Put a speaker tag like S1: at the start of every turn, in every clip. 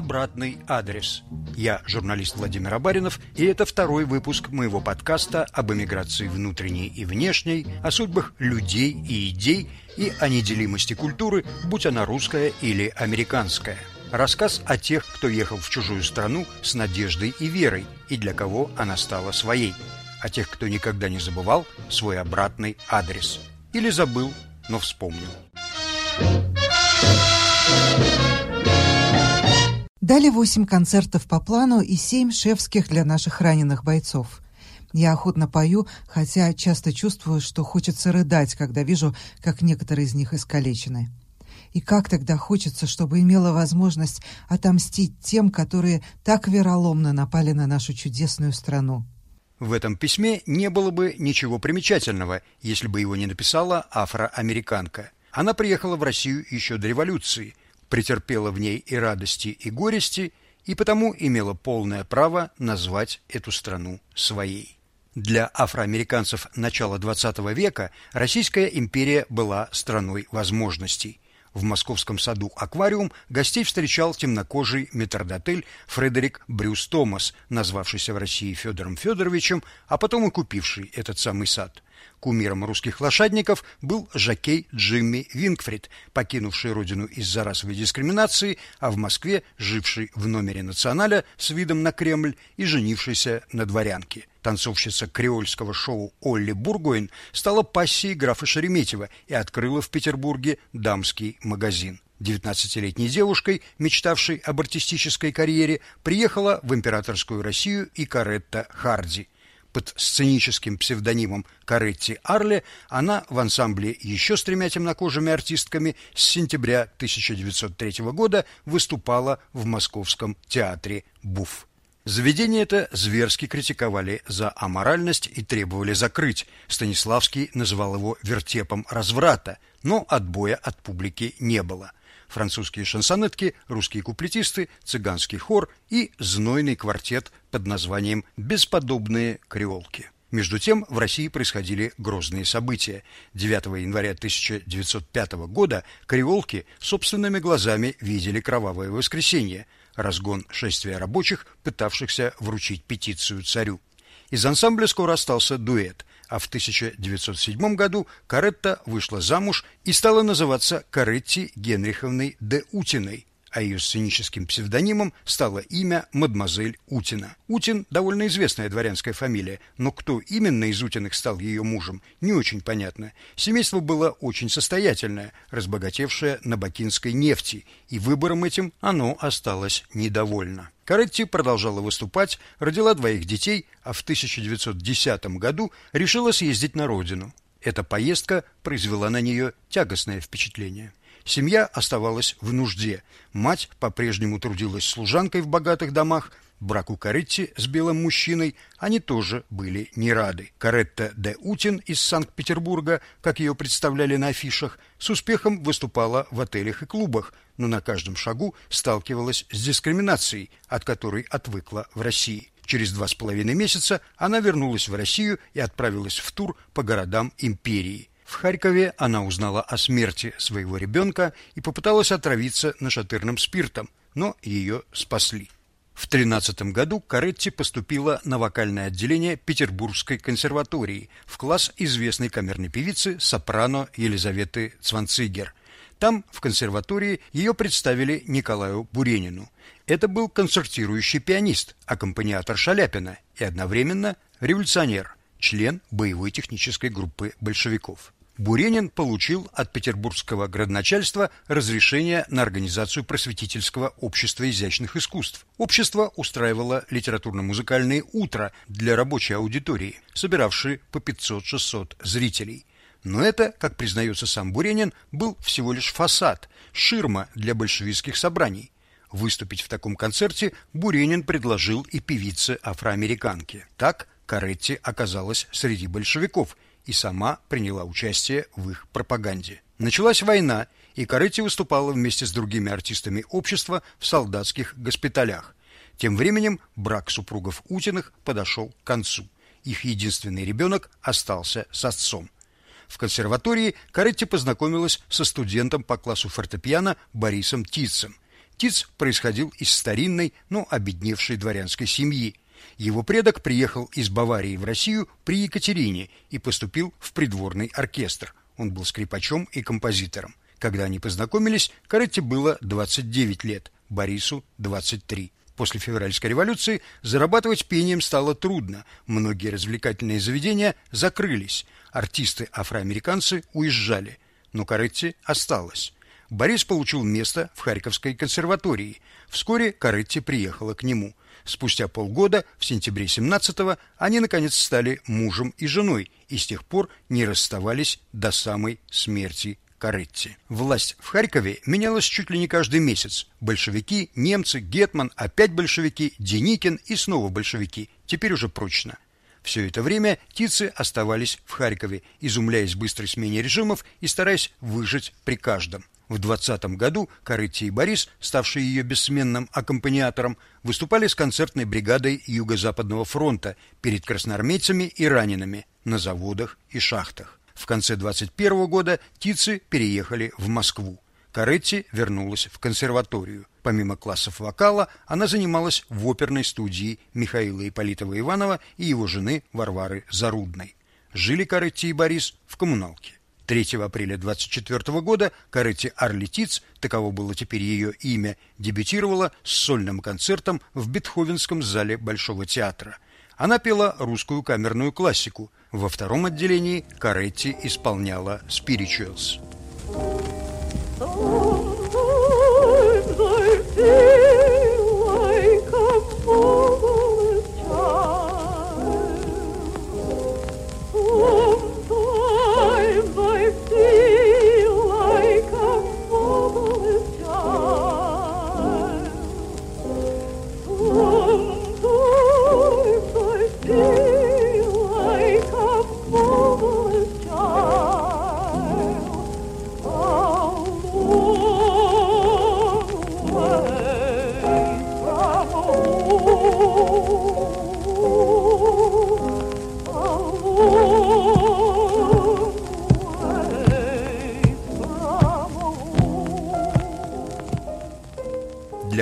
S1: «Обратный адрес». Я журналист Владимир Абаринов, и это второй выпуск моего подкаста об эмиграции внутренней и внешней, о судьбах людей и идей и о неделимости культуры, будь она русская или американская. Рассказ о тех, кто ехал в чужую страну с надеждой и верой, и для кого она стала своей. О тех, кто никогда не забывал свой обратный адрес. Или забыл, но вспомнил.
S2: Дали восемь концертов по плану и семь шефских для наших раненых бойцов. Я охотно пою, хотя часто чувствую, что хочется рыдать, когда вижу, как некоторые из них искалечены. И как тогда хочется, чтобы имела возможность отомстить тем, которые так вероломно напали на нашу чудесную страну.
S1: В этом письме не было бы ничего примечательного, если бы его не написала афроамериканка. Она приехала в Россию еще до революции, претерпела в ней и радости, и горести, и потому имела полное право назвать эту страну своей. Для афроамериканцев начала XX века Российская империя была страной возможностей. В московском саду «Аквариум» гостей встречал темнокожий метрдотель Фредерик Брюс Томас, назвавшийся в России Федором Федоровичем, а потом и купивший этот самый сад. Кумиром русских лошадников был жокей Джимми Вингфрид, покинувший родину из-за расовой дискриминации, а в Москве живший в номере «Националя» с видом на Кремль и женившийся на дворянке. Танцовщица креольского шоу Олли Бургойн стала пассией графа Шереметьева и открыла в Петербурге дамский магазин. 19-летней девушкой, мечтавшей об артистической карьере, приехала в императорскую Россию и Каретта Харди – под сценическим псевдонимом Каретти Арле, она в ансамбле еще с тремя темнокожими артистками с сентября 1903 года выступала в Московском театре «Буф». Заведение это зверски критиковали за аморальность и требовали закрыть. Станиславский называл его вертепом разврата, но отбоя от публики не было – французские шансонетки, русские куплетисты, цыганский хор и знойный квартет под названием «Бесподобные креолки». Между тем в России происходили грозные события. 9 января 1905 года креолки собственными глазами видели кровавое воскресенье, разгон шествия рабочих, пытавшихся вручить петицию царю. Из ансамбля скоро остался дуэт а в 1907 году Каретта вышла замуж и стала называться Каретти Генриховной де Утиной, а ее сценическим псевдонимом стало имя мадемуазель Утина. Утин – довольно известная дворянская фамилия, но кто именно из Утиных стал ее мужем, не очень понятно. Семейство было очень состоятельное, разбогатевшее на бакинской нефти, и выбором этим оно осталось недовольно. Каретти продолжала выступать, родила двоих детей, а в 1910 году решила съездить на родину. Эта поездка произвела на нее тягостное впечатление. Семья оставалась в нужде. Мать по-прежнему трудилась служанкой в богатых домах, браку Каретти с белым мужчиной они тоже были не рады. Каретта де Утин из Санкт-Петербурга, как ее представляли на афишах, с успехом выступала в отелях и клубах, но на каждом шагу сталкивалась с дискриминацией, от которой отвыкла в России. Через два с половиной месяца она вернулась в Россию и отправилась в тур по городам империи. В Харькове она узнала о смерти своего ребенка и попыталась отравиться нашатырным спиртом, но ее спасли. В 13 году Каретти поступила на вокальное отделение Петербургской консерватории в класс известной камерной певицы сопрано Елизаветы Цванцигер. Там, в консерватории, ее представили Николаю Буренину. Это был концертирующий пианист, аккомпаниатор Шаляпина и одновременно революционер, член боевой технической группы большевиков. Буренин получил от петербургского градоначальства разрешение на организацию просветительского общества изящных искусств. Общество устраивало литературно-музыкальные утра для рабочей аудитории, собиравшие по 500-600 зрителей. Но это, как признается сам Буренин, был всего лишь фасад, ширма для большевистских собраний. Выступить в таком концерте Буренин предложил и певице-афроамериканке. Так Каретти оказалась среди большевиков – и сама приняла участие в их пропаганде. Началась война, и Каретти выступала вместе с другими артистами общества в солдатских госпиталях. Тем временем брак супругов Утиных подошел к концу. Их единственный ребенок остался с отцом. В консерватории Каретти познакомилась со студентом по классу фортепиано Борисом Титцем. Тиц происходил из старинной, но обедневшей дворянской семьи. Его предок приехал из Баварии в Россию при Екатерине и поступил в придворный оркестр. Он был скрипачом и композитором. Когда они познакомились, Каретти было 29 лет, Борису 23. После февральской революции зарабатывать пением стало трудно. Многие развлекательные заведения закрылись. Артисты-афроамериканцы уезжали, но Каретти осталась. Борис получил место в Харьковской консерватории. Вскоре Каретти приехала к нему. Спустя полгода, в сентябре 17-го, они наконец стали мужем и женой и с тех пор не расставались до самой смерти Каретти. Власть в Харькове менялась чуть ли не каждый месяц. Большевики, немцы, Гетман, опять большевики, Деникин и снова большевики. Теперь уже прочно. Все это время тицы оставались в Харькове, изумляясь быстрой смене режимов и стараясь выжить при каждом. В 20 году Корытти и Борис, ставшие ее бессменным аккомпаниатором, выступали с концертной бригадой Юго-Западного фронта перед красноармейцами и ранеными на заводах и шахтах. В конце 21 года Тицы переехали в Москву. Каретти вернулась в консерваторию. Помимо классов вокала, она занималась в оперной студии Михаила Ипполитова Иванова и его жены Варвары Зарудной. Жили Каретти и Борис в коммуналке. 3 апреля 24 года Каретти Арлетиц, таково было теперь ее имя, дебютировала с сольным концертом в Бетховенском зале Большого театра. Она пела русскую камерную классику. Во втором отделении Каретти исполняла «Spirituals». Для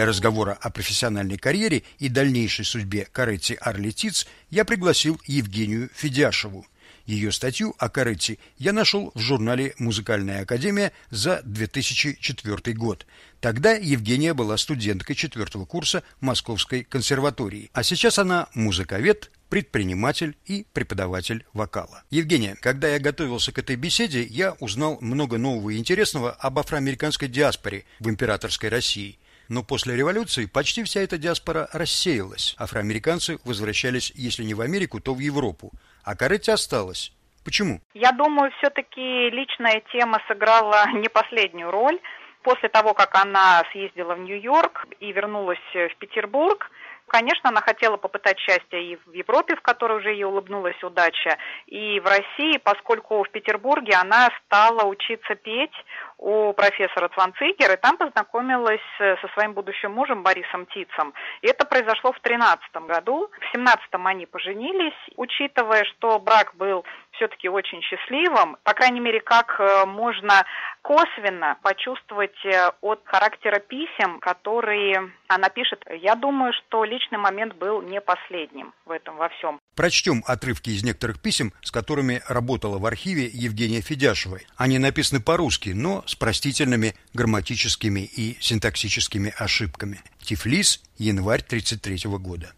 S1: разговора о профессиональной карьере и дальнейшей судьбе Каретти Арлетиц я пригласил Евгению Федяшеву. Ее статью о Каретти я нашел в журнале «Музыкальная академия» за 2004 год. Тогда Евгения была студенткой четвертого курса Московской консерватории, а сейчас она музыковед, предприниматель и преподаватель вокала. Евгения, когда я готовился к этой беседе, я узнал много нового и интересного об афроамериканской диаспоре в императорской России – но после революции почти вся эта диаспора рассеялась. Афроамериканцы возвращались, если не в Америку, то в Европу. А Каретти осталась. Почему?
S3: Я думаю, все-таки личная тема сыграла не последнюю роль. После того, как она съездила в Нью-Йорк и вернулась в Петербург, Конечно, она хотела попытать счастье и в Европе, в которой уже ей улыбнулась удача, и в России, поскольку в Петербурге она стала учиться петь у профессора Цванцигера, и там познакомилась со своим будущим мужем Борисом Тицем. И это произошло в 13 году. В 17 они поженились, учитывая, что брак был все-таки очень счастливым, по крайней мере, как э, можно косвенно почувствовать э, от характера писем, которые она пишет. Я думаю, что личный момент был не последним в этом во всем.
S1: Прочтем отрывки из некоторых писем, с которыми работала в архиве Евгения Федяшева. Они написаны по-русски, но с простительными грамматическими и синтаксическими ошибками. Тифлис, январь 33 года.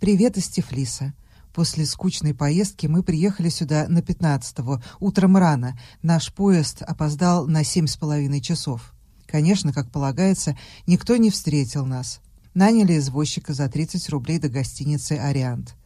S2: Привет из Тифлиса. После скучной поездки мы приехали сюда на 15-го, утром рано. Наш поезд опоздал на семь с половиной часов. Конечно, как полагается, никто не встретил нас. Наняли извозчика за 30 рублей до гостиницы «Ариант».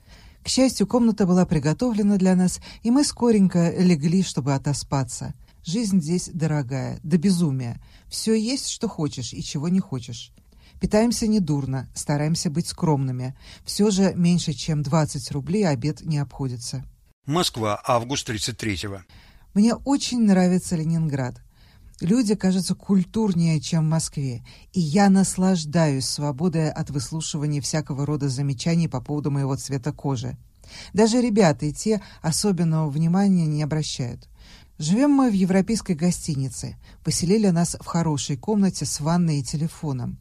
S2: К счастью, комната была приготовлена для нас, и мы скоренько легли, чтобы отоспаться. Жизнь здесь дорогая, до безумия. Все есть, что хочешь и чего не хочешь. Питаемся недурно, стараемся быть скромными. Все же меньше, чем 20 рублей обед не обходится.
S1: Москва, август 33-го.
S2: Мне очень нравится Ленинград. Люди кажутся культурнее, чем в Москве, и я наслаждаюсь свободой от выслушивания всякого рода замечаний по поводу моего цвета кожи. Даже ребята и те особенного внимания не обращают. Живем мы в европейской гостинице. Поселили нас в хорошей комнате с ванной и телефоном.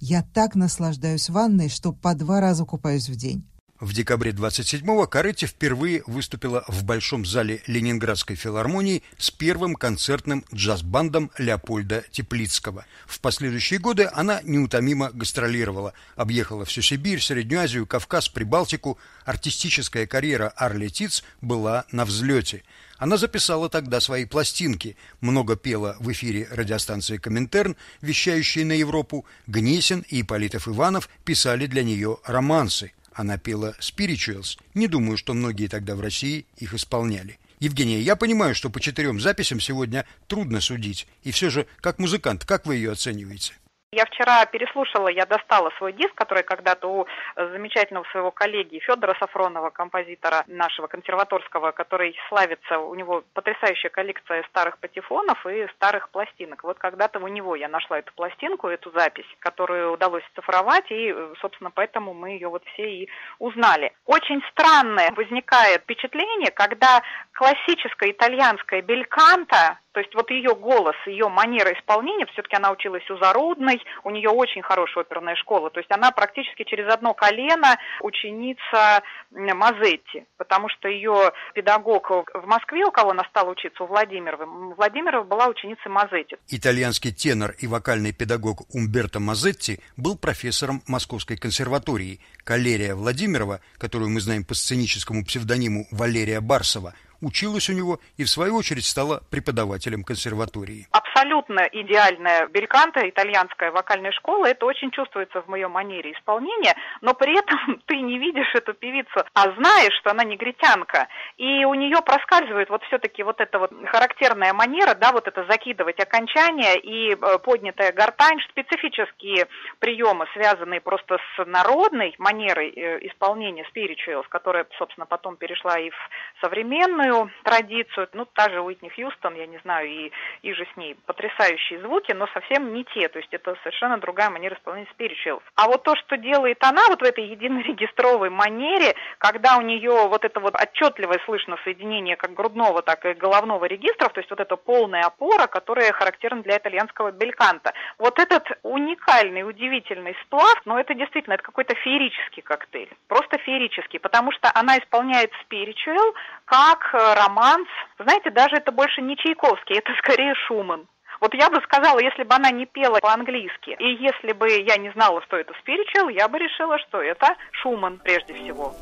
S2: Я так наслаждаюсь ванной, что по два раза купаюсь в день.
S1: В декабре 27-го Каретти впервые выступила в Большом зале Ленинградской филармонии с первым концертным джаз-бандом Леопольда Теплицкого. В последующие годы она неутомимо гастролировала, объехала всю Сибирь, Среднюю Азию, Кавказ, Прибалтику. Артистическая карьера Арли Тиц была на взлете. Она записала тогда свои пластинки, много пела в эфире радиостанции «Коминтерн», вещающей на Европу. Гнесин и Ипполитов Иванов писали для нее романсы. Она пела «Spirituals». Не думаю, что многие тогда в России их исполняли. Евгения, я понимаю, что по четырем записям сегодня трудно судить. И все же, как музыкант, как вы ее оцениваете?
S3: Я вчера переслушала, я достала свой диск, который когда-то у замечательного своего коллеги Федора Сафронова, композитора нашего консерваторского, который славится, у него потрясающая коллекция старых патефонов и старых пластинок. Вот когда-то у него я нашла эту пластинку, эту запись, которую удалось цифровать, и, собственно, поэтому мы ее вот все и узнали. Очень странное возникает впечатление, когда классическая итальянская бельканта то есть вот ее голос, ее манера исполнения, все-таки она училась у Зарудной, у нее очень хорошая оперная школа, то есть она практически через одно колено ученица Мазетти, потому что ее педагог в Москве, у кого она стала учиться, у Владимирова, Владимирова была ученицей Мазетти.
S1: Итальянский тенор и вокальный педагог Умберто Мазетти был профессором Московской консерватории. Калерия Владимирова, которую мы знаем по сценическому псевдониму Валерия Барсова, училась у него и, в свою очередь, стала преподавателем консерватории.
S3: Абсолютно идеальная бельканта, итальянская вокальная школа, это очень чувствуется в моем манере исполнения, но при этом ты не видишь эту певицу, а знаешь, что она негритянка, и у нее проскальзывает вот все-таки вот эта вот характерная манера, да, вот это закидывать окончания и э, поднятая гортань, специфические приемы, связанные просто с народной манерой э, исполнения spirituals, которая, собственно, потом перешла и в современную музыкальную традицию, ну, та же Уитни Хьюстон, я не знаю, и, и же с ней потрясающие звуки, но совсем не те, то есть это совершенно другая манера исполнения spirituals. А вот то, что делает она вот в этой единорегистровой манере, когда у нее вот это вот отчетливое слышно соединение как грудного, так и головного регистров, то есть вот эта полная опора, которая характерна для итальянского бельканта. Вот этот уникальный, удивительный сплав, но это действительно, это какой-то феерический коктейль, просто феерический, потому что она исполняет spiritual как романс. Знаете, даже это больше не Чайковский, это скорее Шуман. Вот я бы сказала, если бы она не пела по-английски, и если бы я не знала, что это спиричуал, я бы решила, что это Шуман прежде всего.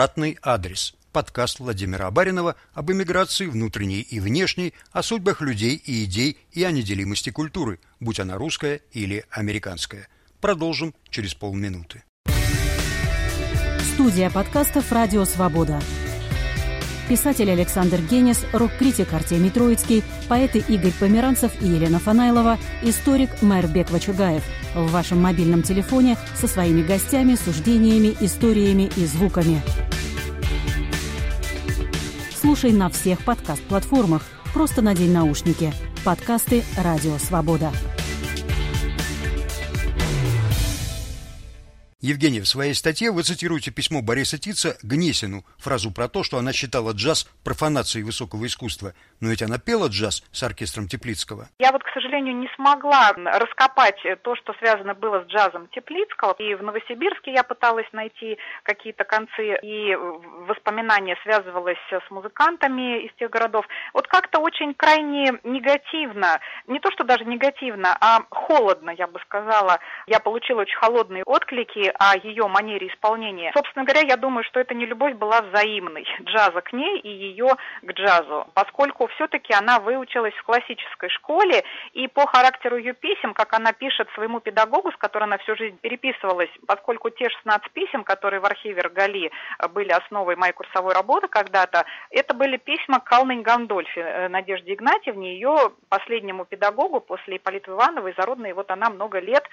S1: Обратный адрес. Подкаст Владимира Абаринова об эмиграции внутренней и внешней, о судьбах людей и идей и о неделимости культуры, будь она русская или американская. Продолжим через полминуты.
S4: Студия подкастов «Радио Свобода». Писатель Александр Генис, рок-критик Артемий Троицкий, поэты Игорь Померанцев и Елена Фанайлова, историк Майрбек Вачугаев в вашем мобильном телефоне со своими гостями, суждениями, историями и звуками. Слушай на всех подкаст-платформах. Просто надень наушники. Подкасты «Радио Свобода».
S1: Евгений, в своей статье вы цитируете письмо Бориса Тица Гнесину, фразу про то, что она считала джаз профанацией высокого искусства. Но ведь она пела джаз с оркестром Теплицкого.
S3: Я вот, к сожалению, не смогла раскопать то, что связано было с джазом Теплицкого. И в Новосибирске я пыталась найти какие-то концы, и воспоминания связывалась с музыкантами из тех городов. Вот как-то очень крайне негативно, не то что даже негативно, а холодно, я бы сказала. Я получила очень холодные отклики и о ее манере исполнения. Собственно говоря, я думаю, что эта нелюбовь была взаимной. Джаза к ней и ее к джазу, поскольку все-таки она выучилась в классической школе, и по характеру ее писем, как она пишет своему педагогу, с которым она всю жизнь переписывалась, поскольку те 16 писем, которые в архиве Ргали были основой моей курсовой работы когда-то, это были письма Калнынь Гандольфи, э, Надежде Игнатьевне, ее последнему педагогу после Ипполита Иванова из Зародной. И вот она много лет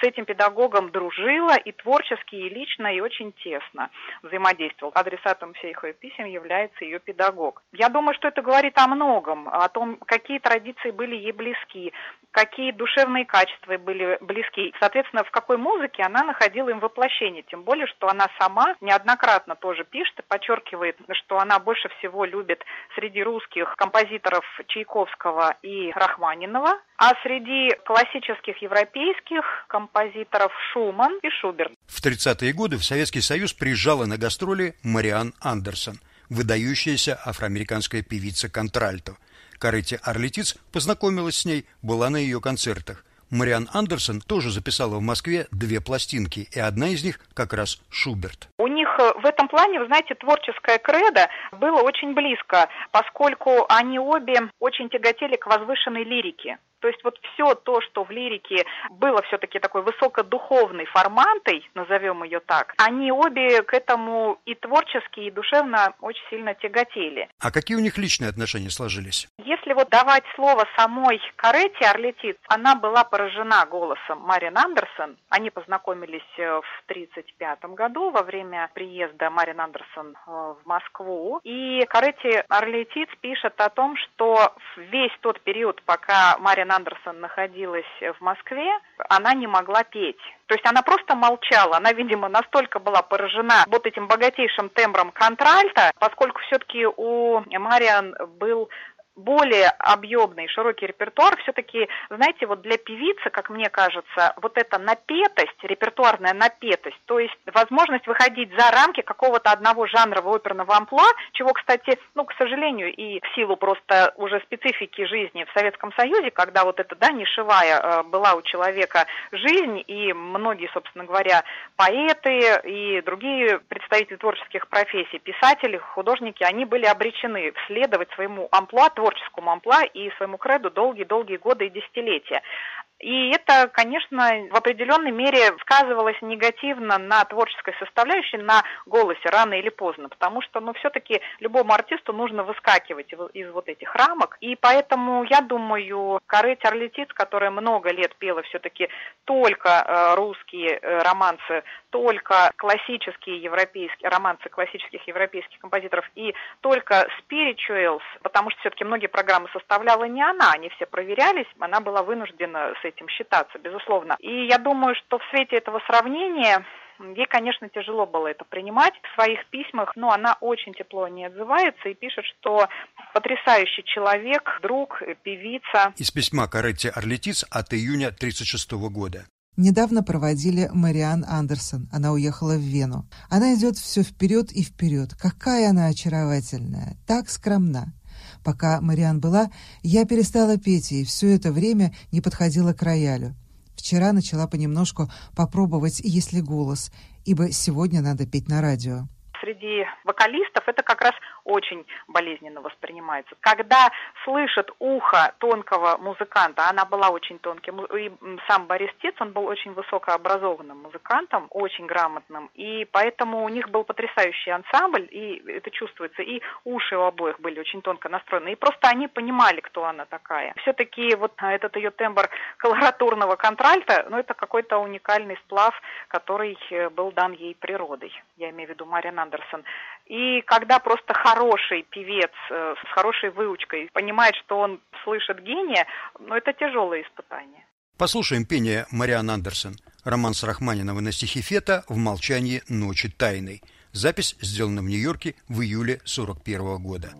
S3: с этим педагогом дружила и творчески, и лично, и очень тесно взаимодействовал. Адресатом всех ее писем является ее педагог. Я думаю, что это говорит о многом, о том, какие традиции были ей близки, какие душевные качества были близки. Соответственно, в какой музыке она находила им воплощение. Тем более, что она сама неоднократно тоже пишет и подчеркивает, что она больше всего любит среди русских композиторов Чайковского и Рахманинова, а среди классических европейских композиторов Шуман и Шуберт.
S1: В 30-е годы в Советский Союз приезжала на гастроли Мариан Андерсон, выдающаяся афроамериканская певица контральто. Каретти Арлетиц познакомилась с ней, была на ее концертах. Мариан Андерсон тоже записала в Москве две пластинки, и одна из них как раз Шуберт.
S3: У них э, в этом плане, вы знаете, творческое кредо было очень близко, поскольку они обе очень тяготели к возвышенной лирике. То есть вот все то, что в лирике было все-таки такой высокодуховной формантой, назовем ее так, они обе к этому и творчески, и душевно очень сильно тяготели.
S1: А какие у них личные отношения сложились?
S3: Если вот давать слово самой Каретти Орлетит, она была поражена голосом Марин Андерсон. Они познакомились э, в 1935 году во время приезда Марин Андерсон э, в Москву. И Каретти Орлетит пишет о том, что весь тот период, пока Марин Кэтрин Андерсон находилась в Москве, она не могла петь. То есть она просто молчала. Она, видимо, настолько была поражена вот этим богатейшим тембром контральта, поскольку все-таки у Мариан был более объемный, широкий репертуар, все-таки, знаете, вот для певицы, как мне кажется, вот эта напетость, репертуарная напетость, то есть возможность выходить за рамки какого-то одного жанрового оперного амплуа, чего, кстати, ну, к сожалению, и в силу просто уже специфики жизни в Советском Союзе, когда вот эта, да, нишевая э, была у человека жизнь, и многие, собственно говоря, поэты и другие представители творческих профессий, писатели, художники, они были обречены следовать своему амплуа творческому ампла и своему креду долгие-долгие годы и десятилетия. И это, конечно, в определенной мере сказывалось негативно на творческой составляющей, на голосе рано или поздно, потому что, ну, все-таки любому артисту нужно выскакивать из вот этих рамок. И поэтому, я думаю, Каретти Орлетиц, которая много лет пела все-таки только э, русские э, романсы, только классические европейские романсы классических европейских композиторов и только spirituals, потому что все-таки многие программы составляла не она, они все проверялись, она была вынуждена с этим считаться, безусловно. И я думаю, что в свете этого сравнения Ей, конечно, тяжело было это принимать в своих письмах, но она очень тепло не отзывается и пишет, что потрясающий человек, друг, певица.
S1: Из письма Каретти Орлетиц от июня 1936 года.
S2: Недавно проводили Мариан Андерсон. Она уехала в Вену. Она идет все вперед и вперед. Какая она очаровательная, так скромна. Пока Мариан была, я перестала петь и все это время не подходила к роялю. Вчера начала понемножку попробовать, есть ли голос, ибо сегодня надо петь на радио
S3: среди вокалистов это как раз очень болезненно воспринимается. Когда слышат ухо тонкого музыканта, она была очень тонким, и сам Борис Тец, он был очень высокообразованным музыкантом, очень грамотным, и поэтому у них был потрясающий ансамбль, и это чувствуется, и уши у обоих были очень тонко настроены, и просто они понимали, кто она такая. Все-таки вот этот ее тембр колоратурного контральта, ну это какой-то уникальный сплав, который э, был дан ей природой, я имею в виду Мария Андерсон. И когда просто хороший певец э, с хорошей выучкой понимает, что он слышит гения, ну это тяжелое испытание.
S1: Послушаем пение Мариан Андерсон. Роман с Рахманиновой на стихи Фета «В молчании ночи тайной». Запись сделана в Нью-Йорке в июле 41 года.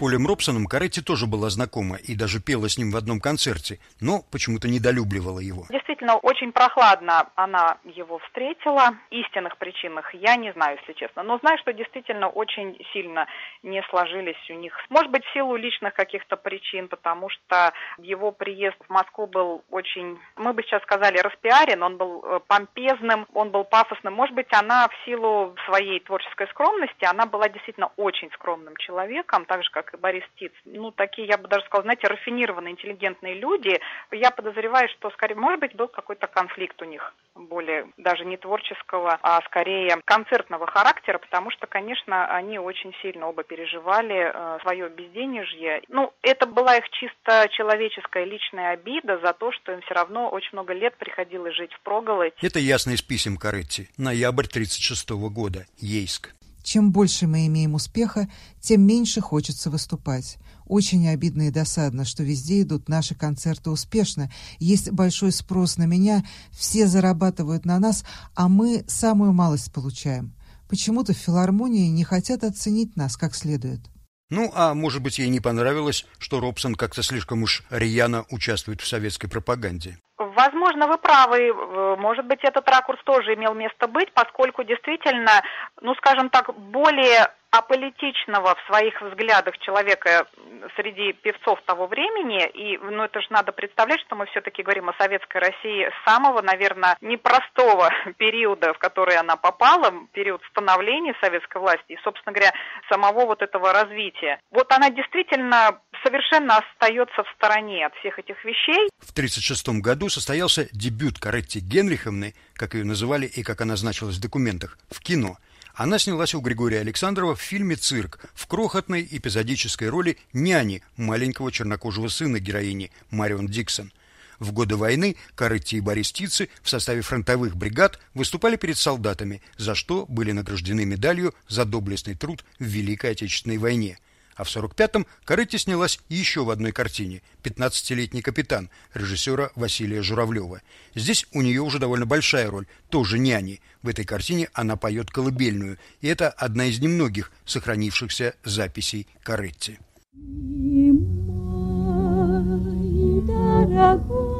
S1: Полем Робсоном Каретти тоже была знакома и даже пела с ним в одном концерте, но почему-то недолюбливала его.
S3: Действительно, очень прохладно она его встретила. Истинных причинах я не знаю, если честно. Но знаю, что действительно очень сильно не сложились у них. Может быть, в силу личных каких-то причин, потому что его приезд в Москву был очень, мы бы сейчас сказали, распиарен, он был э, помпезным, он был пафосным. Может быть, она в силу своей творческой скромности, она была действительно очень скромным человеком, так же, как и Борис Тиц. Ну, такие, я бы даже сказала, знаете, рафинированные, интеллигентные люди. Я подозреваю, что, скорее, может быть, был какой-то конфликт у них, более даже не творческого, а скорее концертного характера, потому что, конечно, они очень сильно оба переживали э, свое безденежье. Ну, это была их чисто человеческая личная обида за то, что им все равно очень много лет приходилось жить в проголодь.
S1: Это ясно из писем Каретти. Ноябрь 36 года. Ейск.
S2: Чем больше мы имеем успеха, тем меньше хочется выступать. Очень обидно и досадно, что везде идут наши концерты успешно. Есть большой спрос на меня, все зарабатывают на нас, а мы самую малость получаем. Почему-то в филармонии не хотят оценить нас как следует.
S1: Ну, а может быть, ей не понравилось, что Робсон как-то слишком уж рьяно участвует в советской пропаганде.
S3: Возможно, вы правы. Может быть, этот ракурс тоже имел место быть, поскольку действительно, ну, скажем так, более аполитичного в своих взглядах человека среди певцов того времени, и ну это же надо представлять, что мы все-таки говорим о советской России самого, наверное, непростого периода, в который она попала, период становления советской власти и, собственно говоря, самого вот этого развития. Вот она действительно совершенно остается в стороне от всех этих вещей.
S1: В 1936 году состоялся дебют Каретти Генриховны, как ее называли и как она значилась в документах, в кино – она снялась у Григория Александрова в фильме «Цирк» в крохотной эпизодической роли няни маленького чернокожего сына героини Марион Диксон. В годы войны Коретти и Борис Тицы в составе фронтовых бригад выступали перед солдатами, за что были награждены медалью за доблестный труд в Великой Отечественной войне – а в 45-м Коретти снялась еще в одной картине «Пятнадцатилетний капитан» режиссера Василия Журавлева. Здесь у нее уже довольно большая роль, тоже няни. В этой картине она поет колыбельную, и это одна из немногих сохранившихся записей Корытти. Дорогой,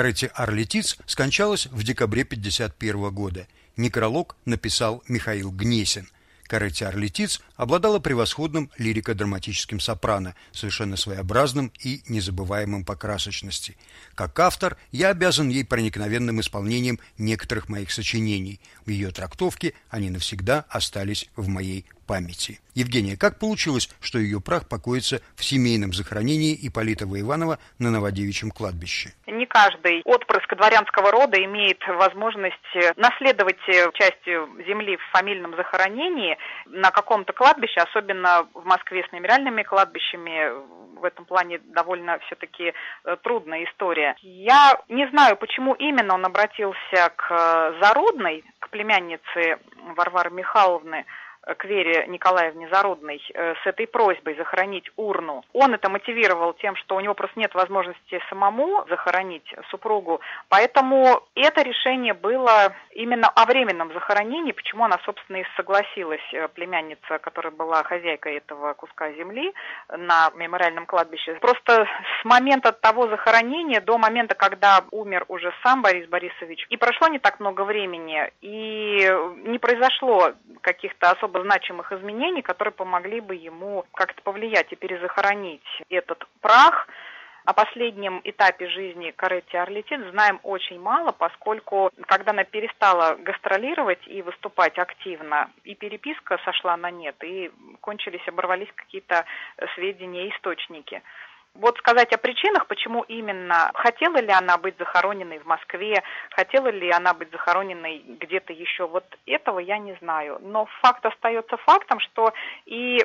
S1: Карете Арлетиц скончалась в декабре 1951 года. Некролог написал Михаил Гнесин. Карете Арлетиц обладала превосходным лирико-драматическим сопрано, совершенно своеобразным и незабываемым по красочности. Как автор, я обязан ей проникновенным исполнением некоторых моих сочинений. В ее трактовке они навсегда остались в моей памяти. Евгения, как получилось, что ее прах покоится в семейном захоронении Ипполитова Иванова на Новодевичьем кладбище?
S3: Не каждый отпрыск дворянского рода имеет возможность наследовать часть земли в фамильном захоронении на каком-то кладбище, особенно в Москве с мемориальными кладбищами, в этом плане довольно все-таки э, трудная история. Я не знаю, почему именно он обратился к Зарудной, к племяннице Варвары Михайловны, к Вере Николаевне Зарудной э, с этой просьбой захоронить урну. Он это мотивировал тем, что у него просто нет возможности самому захоронить супругу, поэтому это решение было именно о временном захоронении, почему она, собственно, и согласилась, э, племянница, которая была хозяйкой этого куска земли на мемориальном кладбище. Просто с момента того захоронения до момента, когда умер уже сам Борис Борисович, и прошло не так много времени, и не произошло каких-то особо значимых изменений, которые помогли бы ему как-то повлиять и перезахоронить этот прах. о последнем этапе жизни Каретти Арлетит знаем очень мало, поскольку когда она перестала гастролировать и выступать активно, и переписка сошла на нет, и кончились, оборвались какие-то сведения источники. Вот сказать о причинах, почему именно, хотела ли она быть захороненной в Москве, хотела ли она быть захороненной где-то еще, вот этого я не знаю. Но факт остается фактом, что и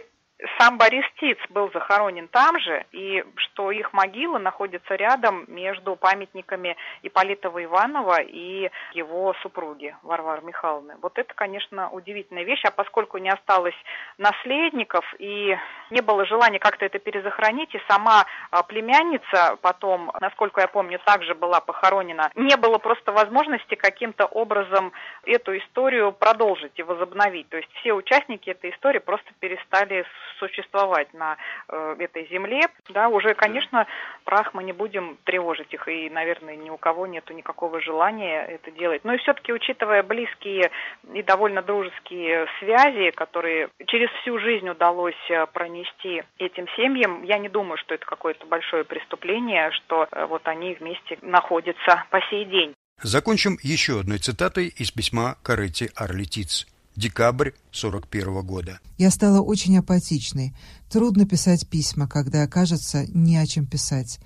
S3: сам Борис Тиц был захоронен там же, и что их могила находится рядом между памятниками Ипполитова Иванова и его супруги Варвары Михайловны. Вот это, конечно, удивительная вещь, а поскольку не осталось наследников и не было желания как-то это перезахоронить, и сама а, племянница потом, насколько я помню, также была похоронена, не было просто возможности каким-то образом эту историю продолжить и возобновить. То есть все участники этой истории просто перестали существовать на э, этой земле, да, уже, конечно, прах мы не будем тревожить их, и, наверное, ни у кого нету никакого желания это делать. Но и все-таки, учитывая близкие и довольно дружеские связи, которые через всю жизнь удалось э, пронести этим семьям, я не думаю, что это какое-то большое преступление, что э, вот они вместе находятся по сей день.
S1: Закончим еще одной цитатой из письма Каретти Арлетиц декабрь 41 года.
S2: Я стала очень апатичной. Трудно писать письма, когда кажется не о чем писать.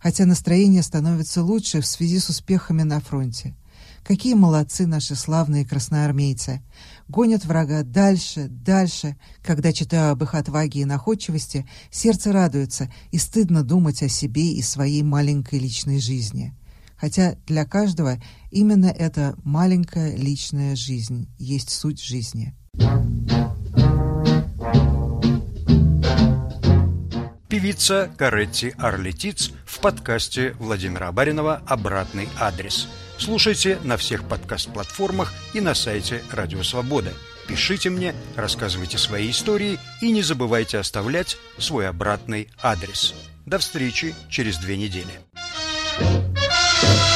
S2: Хотя настроение становится лучше в связи с успехами на фронте. Какие молодцы наши славные красноармейцы! Гонят врага дальше, дальше. Когда читаю об их отваге и находчивости, сердце радуется, и стыдно думать о себе и своей маленькой личной жизни хотя для каждого именно эта маленькая личная жизнь есть суть жизни.
S1: Певица Каретти Арлетиц в подкасте Владимира Баринова «Обратный адрес». Слушайте на всех подкаст-платформах и на сайте Радио Свобода. Пишите мне, рассказывайте свои истории и не забывайте оставлять свой обратный адрес. До встречи через две недели. Thank